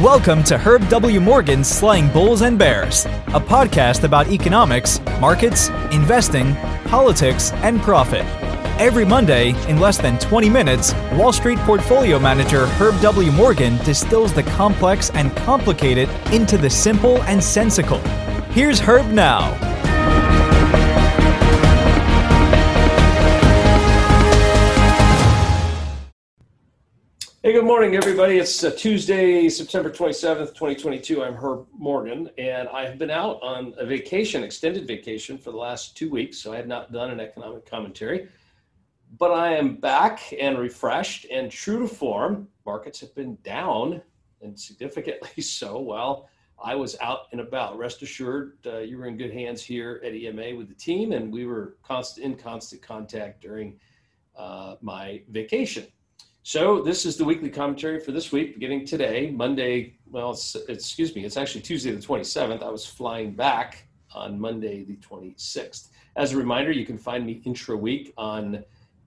Welcome to Herb W. Morgan's Slaying Bulls and Bears, a podcast about economics, markets, investing, politics, and profit. Every Monday, in less than 20 minutes, Wall Street portfolio manager Herb W. Morgan distills the complex and complicated into the simple and sensical. Here's Herb now. Hey, good morning, everybody. It's uh, Tuesday, September 27th, 2022. I'm Herb Morgan, and I have been out on a vacation, extended vacation, for the last two weeks, so I have not done an economic commentary. But I am back and refreshed and true to form. Markets have been down and significantly so while I was out and about. Rest assured, uh, you were in good hands here at EMA with the team, and we were in constant contact during uh, my vacation. So this is the weekly commentary for this week, beginning today, Monday. Well, it's, excuse me, it's actually Tuesday the 27th. I was flying back on Monday the 26th. As a reminder, you can find me intra week on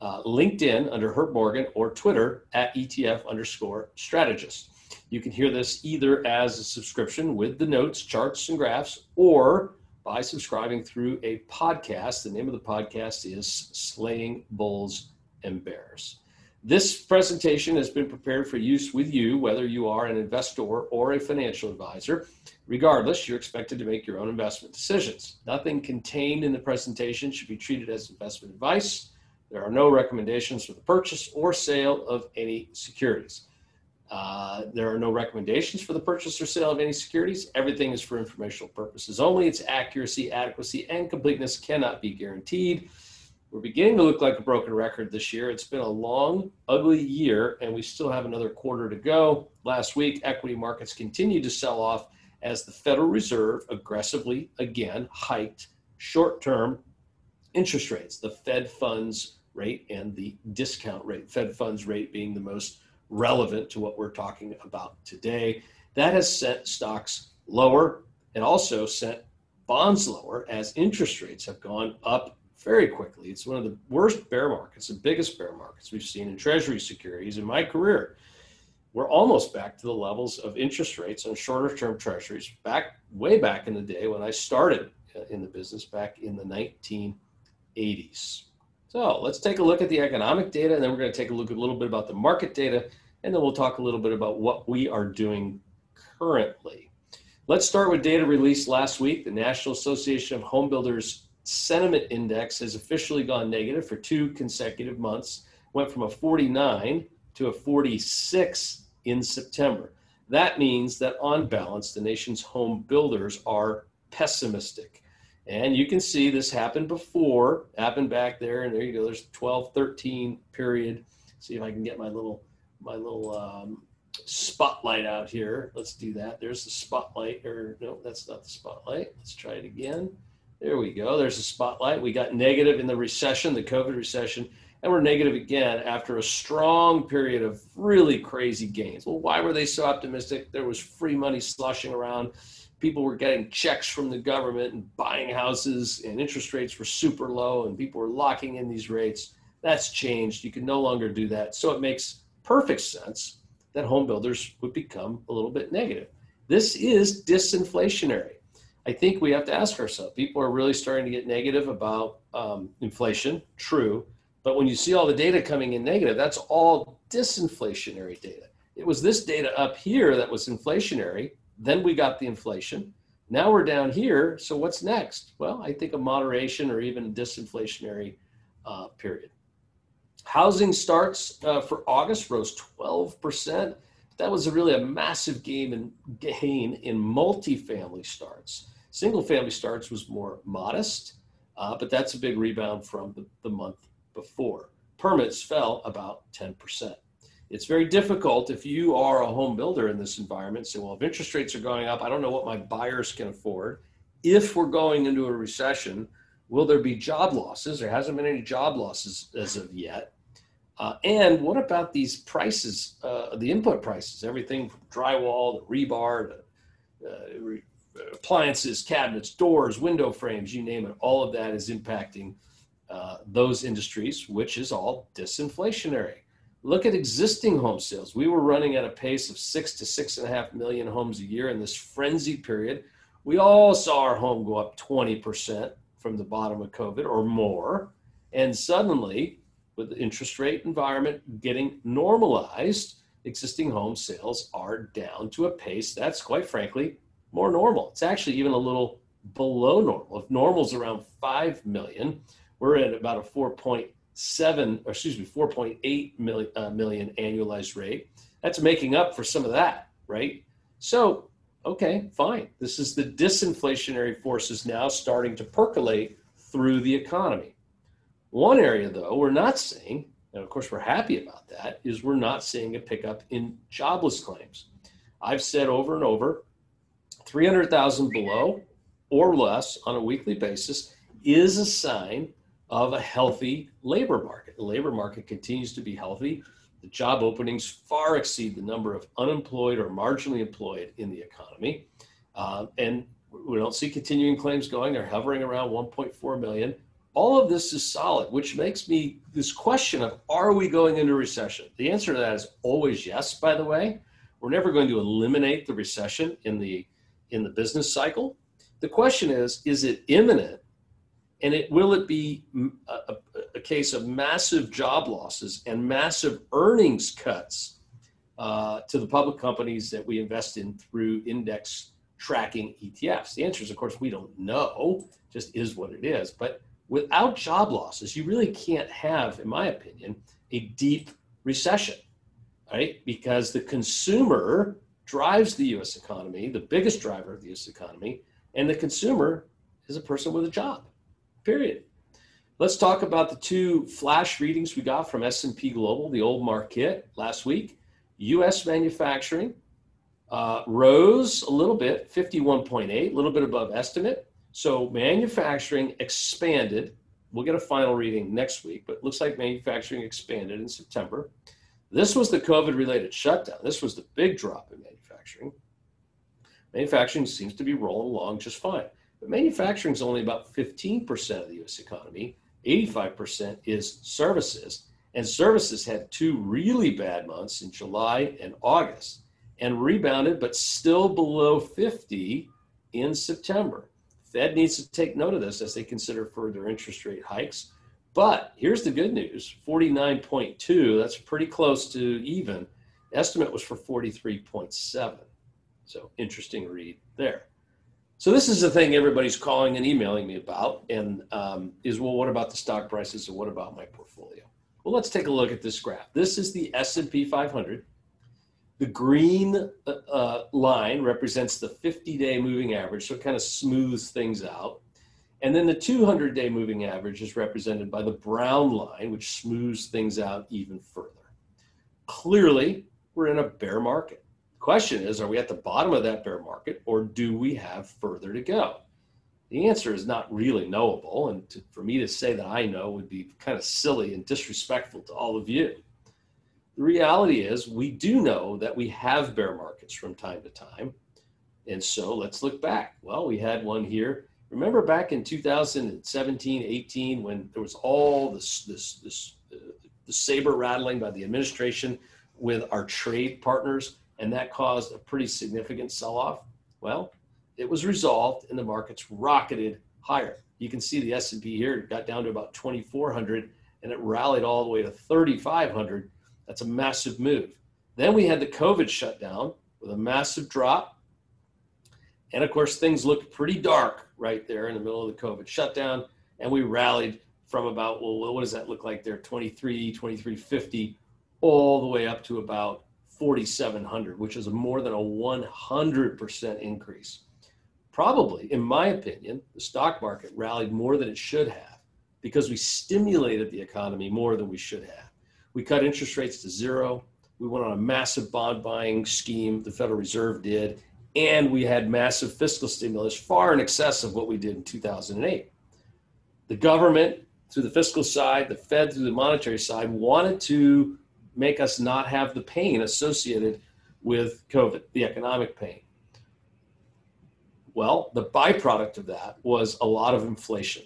uh, LinkedIn under Herb Morgan or Twitter at ETF underscore strategist. You can hear this either as a subscription with the notes, charts, and graphs, or by subscribing through a podcast. The name of the podcast is Slaying Bulls and Bears. This presentation has been prepared for use with you, whether you are an investor or a financial advisor. Regardless, you're expected to make your own investment decisions. Nothing contained in the presentation should be treated as investment advice. There are no recommendations for the purchase or sale of any securities. Uh, there are no recommendations for the purchase or sale of any securities. Everything is for informational purposes only. Its accuracy, adequacy, and completeness cannot be guaranteed. We're beginning to look like a broken record this year. It's been a long, ugly year, and we still have another quarter to go. Last week, equity markets continued to sell off as the Federal Reserve aggressively again hiked short term interest rates, the Fed funds rate and the discount rate, Fed funds rate being the most relevant to what we're talking about today. That has sent stocks lower and also sent bonds lower as interest rates have gone up very quickly. It's one of the worst bear markets, the biggest bear markets we've seen in Treasury securities in my career. We're almost back to the levels of interest rates on shorter term treasuries back way back in the day when I started uh, in the business back in the 1980s. So let's take a look at the economic data, and then we're going to take a look a little bit about the market data, and then we'll talk a little bit about what we are doing currently. Let's start with data released last week. The National Association of Home Builders sentiment index has officially gone negative for two consecutive months, went from a 49 to a 46 in September. That means that on balance, the nation's home builders are pessimistic. And you can see this happened before, happened back there, and there you go. There's 12, 13 period. See if I can get my little my little um, spotlight out here. Let's do that. There's the spotlight, or no, that's not the spotlight. Let's try it again. There we go. There's a spotlight. We got negative in the recession, the COVID recession, and we're negative again after a strong period of really crazy gains. Well, why were they so optimistic? There was free money slushing around. People were getting checks from the government and buying houses, and interest rates were super low, and people were locking in these rates. That's changed. You can no longer do that. So it makes perfect sense that home builders would become a little bit negative. This is disinflationary. I think we have to ask ourselves people are really starting to get negative about um, inflation, true. But when you see all the data coming in negative, that's all disinflationary data. It was this data up here that was inflationary. Then we got the inflation. Now we're down here. So what's next? Well, I think a moderation or even a disinflationary uh, period. Housing starts uh, for August rose 12%. That was a really a massive gain in, gain in multifamily starts. Single family starts was more modest, uh, but that's a big rebound from the, the month before. Permits fell about 10%. It's very difficult if you are a home builder in this environment. Say, well, if interest rates are going up, I don't know what my buyers can afford. If we're going into a recession, will there be job losses? There hasn't been any job losses as of yet. Uh, and what about these prices, uh, the input prices, everything from drywall to rebar to uh, appliances, cabinets, doors, window frames, you name it, all of that is impacting uh, those industries, which is all disinflationary. Look at existing home sales. We were running at a pace of six to six and a half million homes a year in this frenzy period. We all saw our home go up 20% from the bottom of COVID or more. And suddenly, with the interest rate environment getting normalized, existing home sales are down to a pace that's quite frankly more normal. It's actually even a little below normal. If normal's around 5 million, we're at about a 4.7 or excuse me 4.8 million, uh, million annualized rate. That's making up for some of that, right? So, okay, fine. This is the disinflationary forces now starting to percolate through the economy. One area though we're not seeing, and of course we're happy about that, is we're not seeing a pickup in jobless claims. I've said over and over, 300,000 below or less on a weekly basis is a sign of a healthy labor market. The labor market continues to be healthy. The job openings far exceed the number of unemployed or marginally employed in the economy. Uh, and we don't see continuing claims going. They're hovering around 1.4 million. All of this is solid, which makes me this question of are we going into recession? The answer to that is always yes, by the way. We're never going to eliminate the recession in the in the business cycle. The question is, is it imminent? And it will it be a, a, case of massive job losses and massive earnings cuts uh, to the public companies that we invest in through index tracking ETFs? The answer is, of course, we don't know. Just is what it is. But without job losses, you really can't have, in my opinion, a deep recession, right? Because the consumer drives the US economy, the biggest driver of the US economy, and the consumer is a person with a job. Period. Let's talk about the two flash readings we got from S&P Global, the old Markit last week. US manufacturing uh, rose a little bit, 51.8, a little bit above estimate. So manufacturing expanded. We'll get a final reading next week, but looks like manufacturing expanded in September. This was the COVID related shutdown. This was the big drop in manufacturing. Manufacturing seems to be rolling along just fine. But manufacturing is only about 15% of the US economy, 85% is services. And services had two really bad months in July and August and rebounded, but still below 50 in September. Fed needs to take note of this as they consider further interest rate hikes. But here's the good news 49.2, that's pretty close to even. Estimate was for 43.7. So interesting read there. So this is the thing everybody's calling and emailing me about, and um, is well, what about the stock prices, and what about my portfolio? Well, let's take a look at this graph. This is the S&P 500. The green uh, uh line represents the 50-day moving average, so it kind of smooths things out. And then the 200-day moving average is represented by the brown line, which smooths things out even further. Clearly, we're in a bear market The question is are we at the bottom of that bear market or do we have further to go? The answer is not really knowable. And to, for me to say that I know would be kind of silly and disrespectful to all of you. The reality is, we do know that we have bear markets from time to time. And so let's look back. Well, we had one here. Remember back in 2017, 18, when there was all this, this, this, uh, the saber rattling by the administration with our trade partners and that caused a pretty significant sell-off. Well, it was resolved and the markets rocketed higher. You can see the S&P here got down to about 2400 and it rallied all the way to 3500. That's a massive move. Then we had the COVID shutdown with a massive drop. And of course, things looked pretty dark right there in the middle of the COVID shutdown. And we rallied from about, well, what does that look like there? 23, 2350, all the way up to about 4,700, which is more than a 100% increase. Probably, in my opinion, the stock market rallied more than it should have because we stimulated the economy more than we should have. We cut interest rates to zero. We went on a massive bond buying scheme, the Federal Reserve did, and we had massive fiscal stimulus far in excess of what we did in 2008. The government, through the fiscal side, the Fed, through the monetary side, wanted to make us not have the pain associated with COVID, the economic pain. Well, the byproduct of that was a lot of inflation.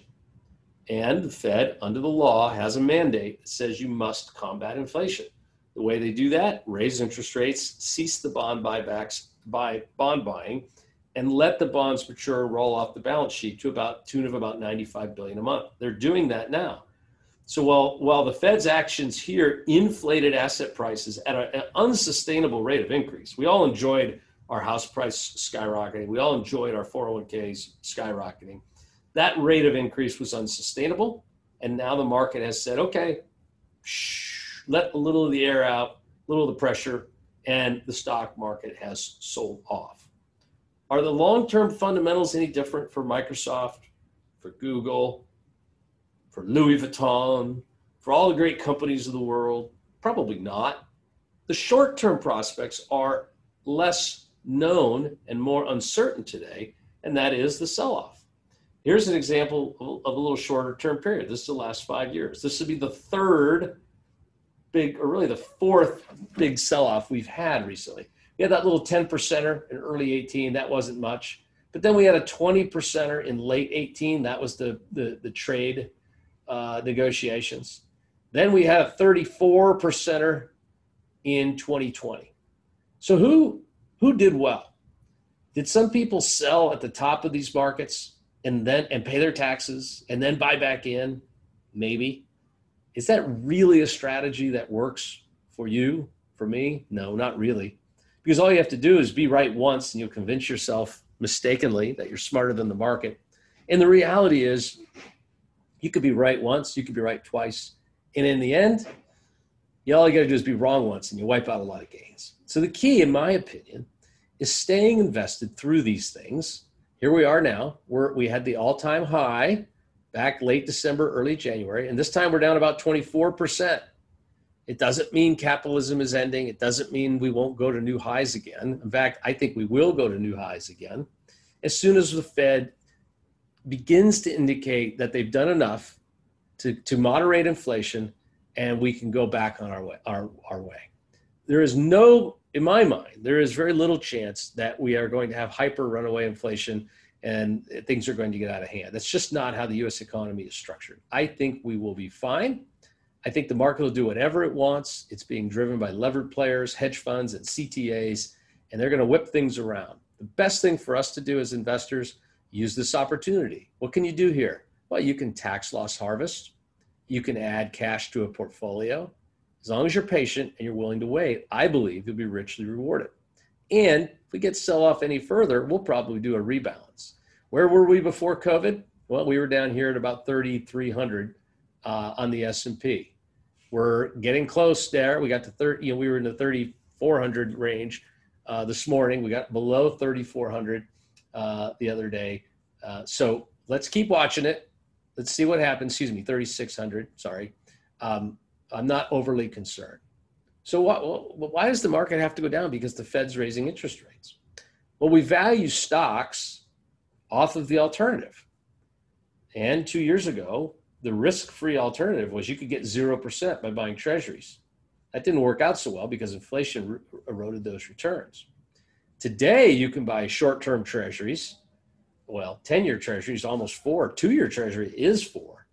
And the Fed, under the law, has a mandate that says you must combat inflation. The way they do that, raise interest rates, cease the bond buybacks, buy bond buying, and let the bonds mature roll off the balance sheet to about tune of about 95 billion a month. They're doing that now. So while while the Fed's actions here inflated asset prices at a, an unsustainable rate of increase, we all enjoyed our house price skyrocketing. We all enjoyed our 401ks skyrocketing. That rate of increase was unsustainable, and now the market has said, okay, shh, let a little of the air out, a little of the pressure, and the stock market has sold off. Are the long term fundamentals any different for Microsoft, for Google, for Louis Vuitton, for all the great companies of the world? Probably not. The short term prospects are less known and more uncertain today, and that is the sell off. Here's an example of a little shorter term period. This is the last five years. This would be the third big, or really the fourth big sell off we've had recently. We had that little 10 percenter in early 18. That wasn't much. But then we had a 20 percenter in late 18. That was the, the, the trade uh, negotiations. Then we had a 34 percenter in 2020. So who who did well? Did some people sell at the top of these markets and then and pay their taxes and then buy back in? Maybe. Is that really a strategy that works for you? For me? No, not really because all you have to do is be right once and you'll convince yourself mistakenly that you're smarter than the market. And the reality is, you could be right once, you could be right twice. And in the end, you all you got to do is be wrong once and you wipe out a lot of gains. So the key, in my opinion, is staying invested through these things. Here we are now. We're, we had the all time high back late December, early January, and this time we're down about 24%. It doesn't mean capitalism is ending. It doesn't mean we won't go to new highs again. In fact, I think we will go to new highs again as soon as the Fed begins to indicate that they've done enough to, to moderate inflation and we can go back on our way, our, our way. There is no, in my mind, there is very little chance that we are going to have hyper runaway inflation and things are going to get out of hand. That's just not how the US economy is structured. I think we will be fine. I think the market will do whatever it wants. It's being driven by levered players, hedge funds, and CTAs, and they're going to whip things around. The best thing for us to do as investors, use this opportunity. What can you do here? Well, you can tax loss harvest. You can add cash to a portfolio. As long as you're patient and you're willing to wait, I believe you'll be richly rewarded. And if we get sell off any further, we'll probably do a rebalance. Where were we before COVID? Well, we were down here at about 3,300 uh, on the S&P. We're getting close there. We got to 30, you know, we were in the 3,400 range uh, this morning. We got below 3,400 uh, the other day. Uh, so let's keep watching it. Let's see what happens. Excuse me, 3,600. Sorry. Um, I'm not overly concerned. So why does the market have to go down? Because the Fed's raising interest rates. Well, we value stocks off of the alternative. And two years ago, the risk-free alternative was you could get 0% by buying treasuries. That didn't work out so well because inflation eroded those returns. Today, you can buy short-term treasuries. Well, 10-year treasuries almost 4, 2-year treasury is 4.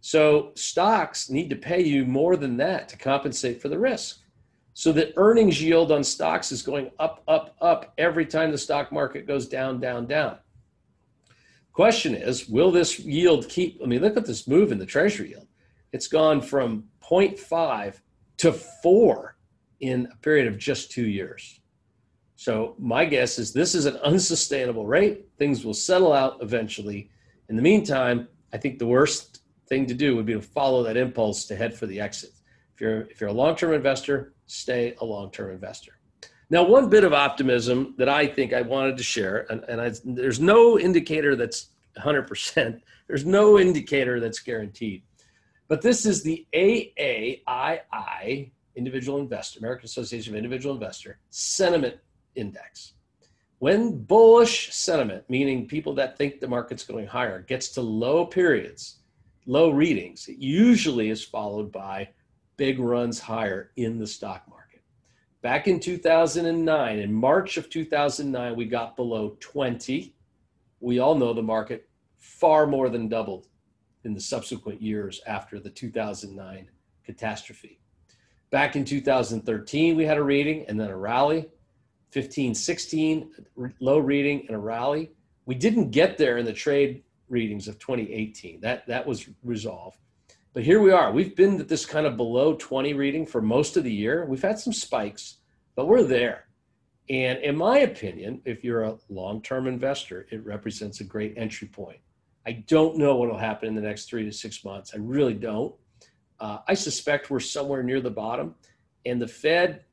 So stocks need to pay you more than that to compensate for the risk. So the earnings yield on stocks is going up, up, up every time the stock market goes down, down, down. Question is, will this yield keep? I mean, look at this move in the treasury yield. It's gone from 0.5 to 4 in a period of just two years. So my guess is this is an unsustainable rate. Things will settle out eventually. In the meantime, I think the worst thing to do would be to follow that impulse to head for the exit. If you're if you're a long-term investor, stay a long-term investor. Now, one bit of optimism that I think I wanted to share, and, and I, there's no indicator that's 100%, there's no indicator that's guaranteed. But this is the AAII, Individual Investor, American Association of Individual Investor, Sentiment Index. When bullish sentiment, meaning people that think the market's going higher, gets to low periods, low readings, it usually is followed by big runs higher in the stock market. Back in 2009, in March of 2009, we got below 20. We all know the market far more than doubled in the subsequent years after the 2009 catastrophe. Back in 2013, we had a reading and then a rally. 15, 16, low reading and a rally. We didn't get there in the trade readings of 2018. That that was resolved. But here we are. We've been at this kind of below 20 reading for most of the year. We've had some spikes, but we're there. And in my opinion, if you're a long-term investor, it represents a great entry point. I don't know what will happen in the next three to six months. I really don't. Uh, I suspect we're somewhere near the bottom, and the Fed,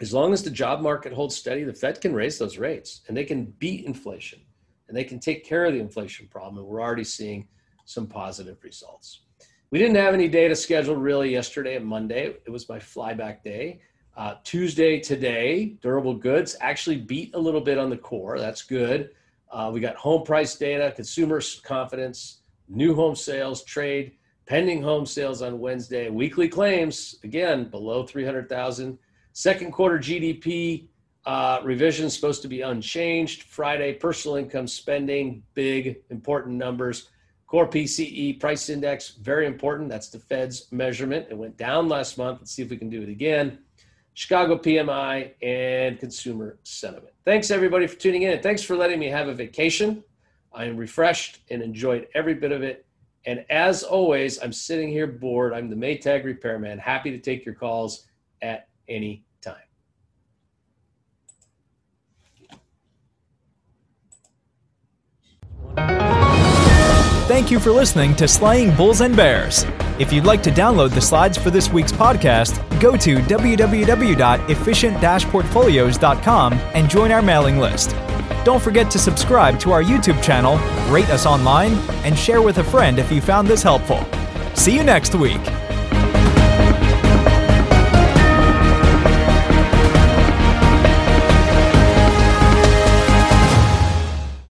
as long as the job market holds steady, the Fed can raise those rates and they can beat inflation and they can take care of the inflation problem. And we're already seeing some positive results. We didn't have any data scheduled really yesterday and Monday. It was my flyback day. Uh, Tuesday today, durable goods actually beat a little bit on the core. That's good. Uh, we got home price data, consumer confidence, new home sales, trade, pending home sales on Wednesday, weekly claims, again, below 300,000. Second quarter GDP uh, revision supposed to be unchanged. Friday, personal income spending, big, important numbers. Core PCE price index, very important. That's the Fed's measurement. It went down last month. Let's see if we can do it again. Chicago PMI and consumer sentiment. Thanks everybody for tuning in. Thanks for letting me have a vacation. I am refreshed and enjoyed every bit of it. And as always, I'm sitting here bored. I'm the Maytag repairman, happy to take your calls at any Thank you for listening to Slaying Bulls and Bears. If you'd like to download the slides for this week's podcast, go to www.efficient-portfolios.com and join our mailing list. Don't forget to subscribe to our YouTube channel, rate us online, and share with a friend if you found this helpful. See you next week.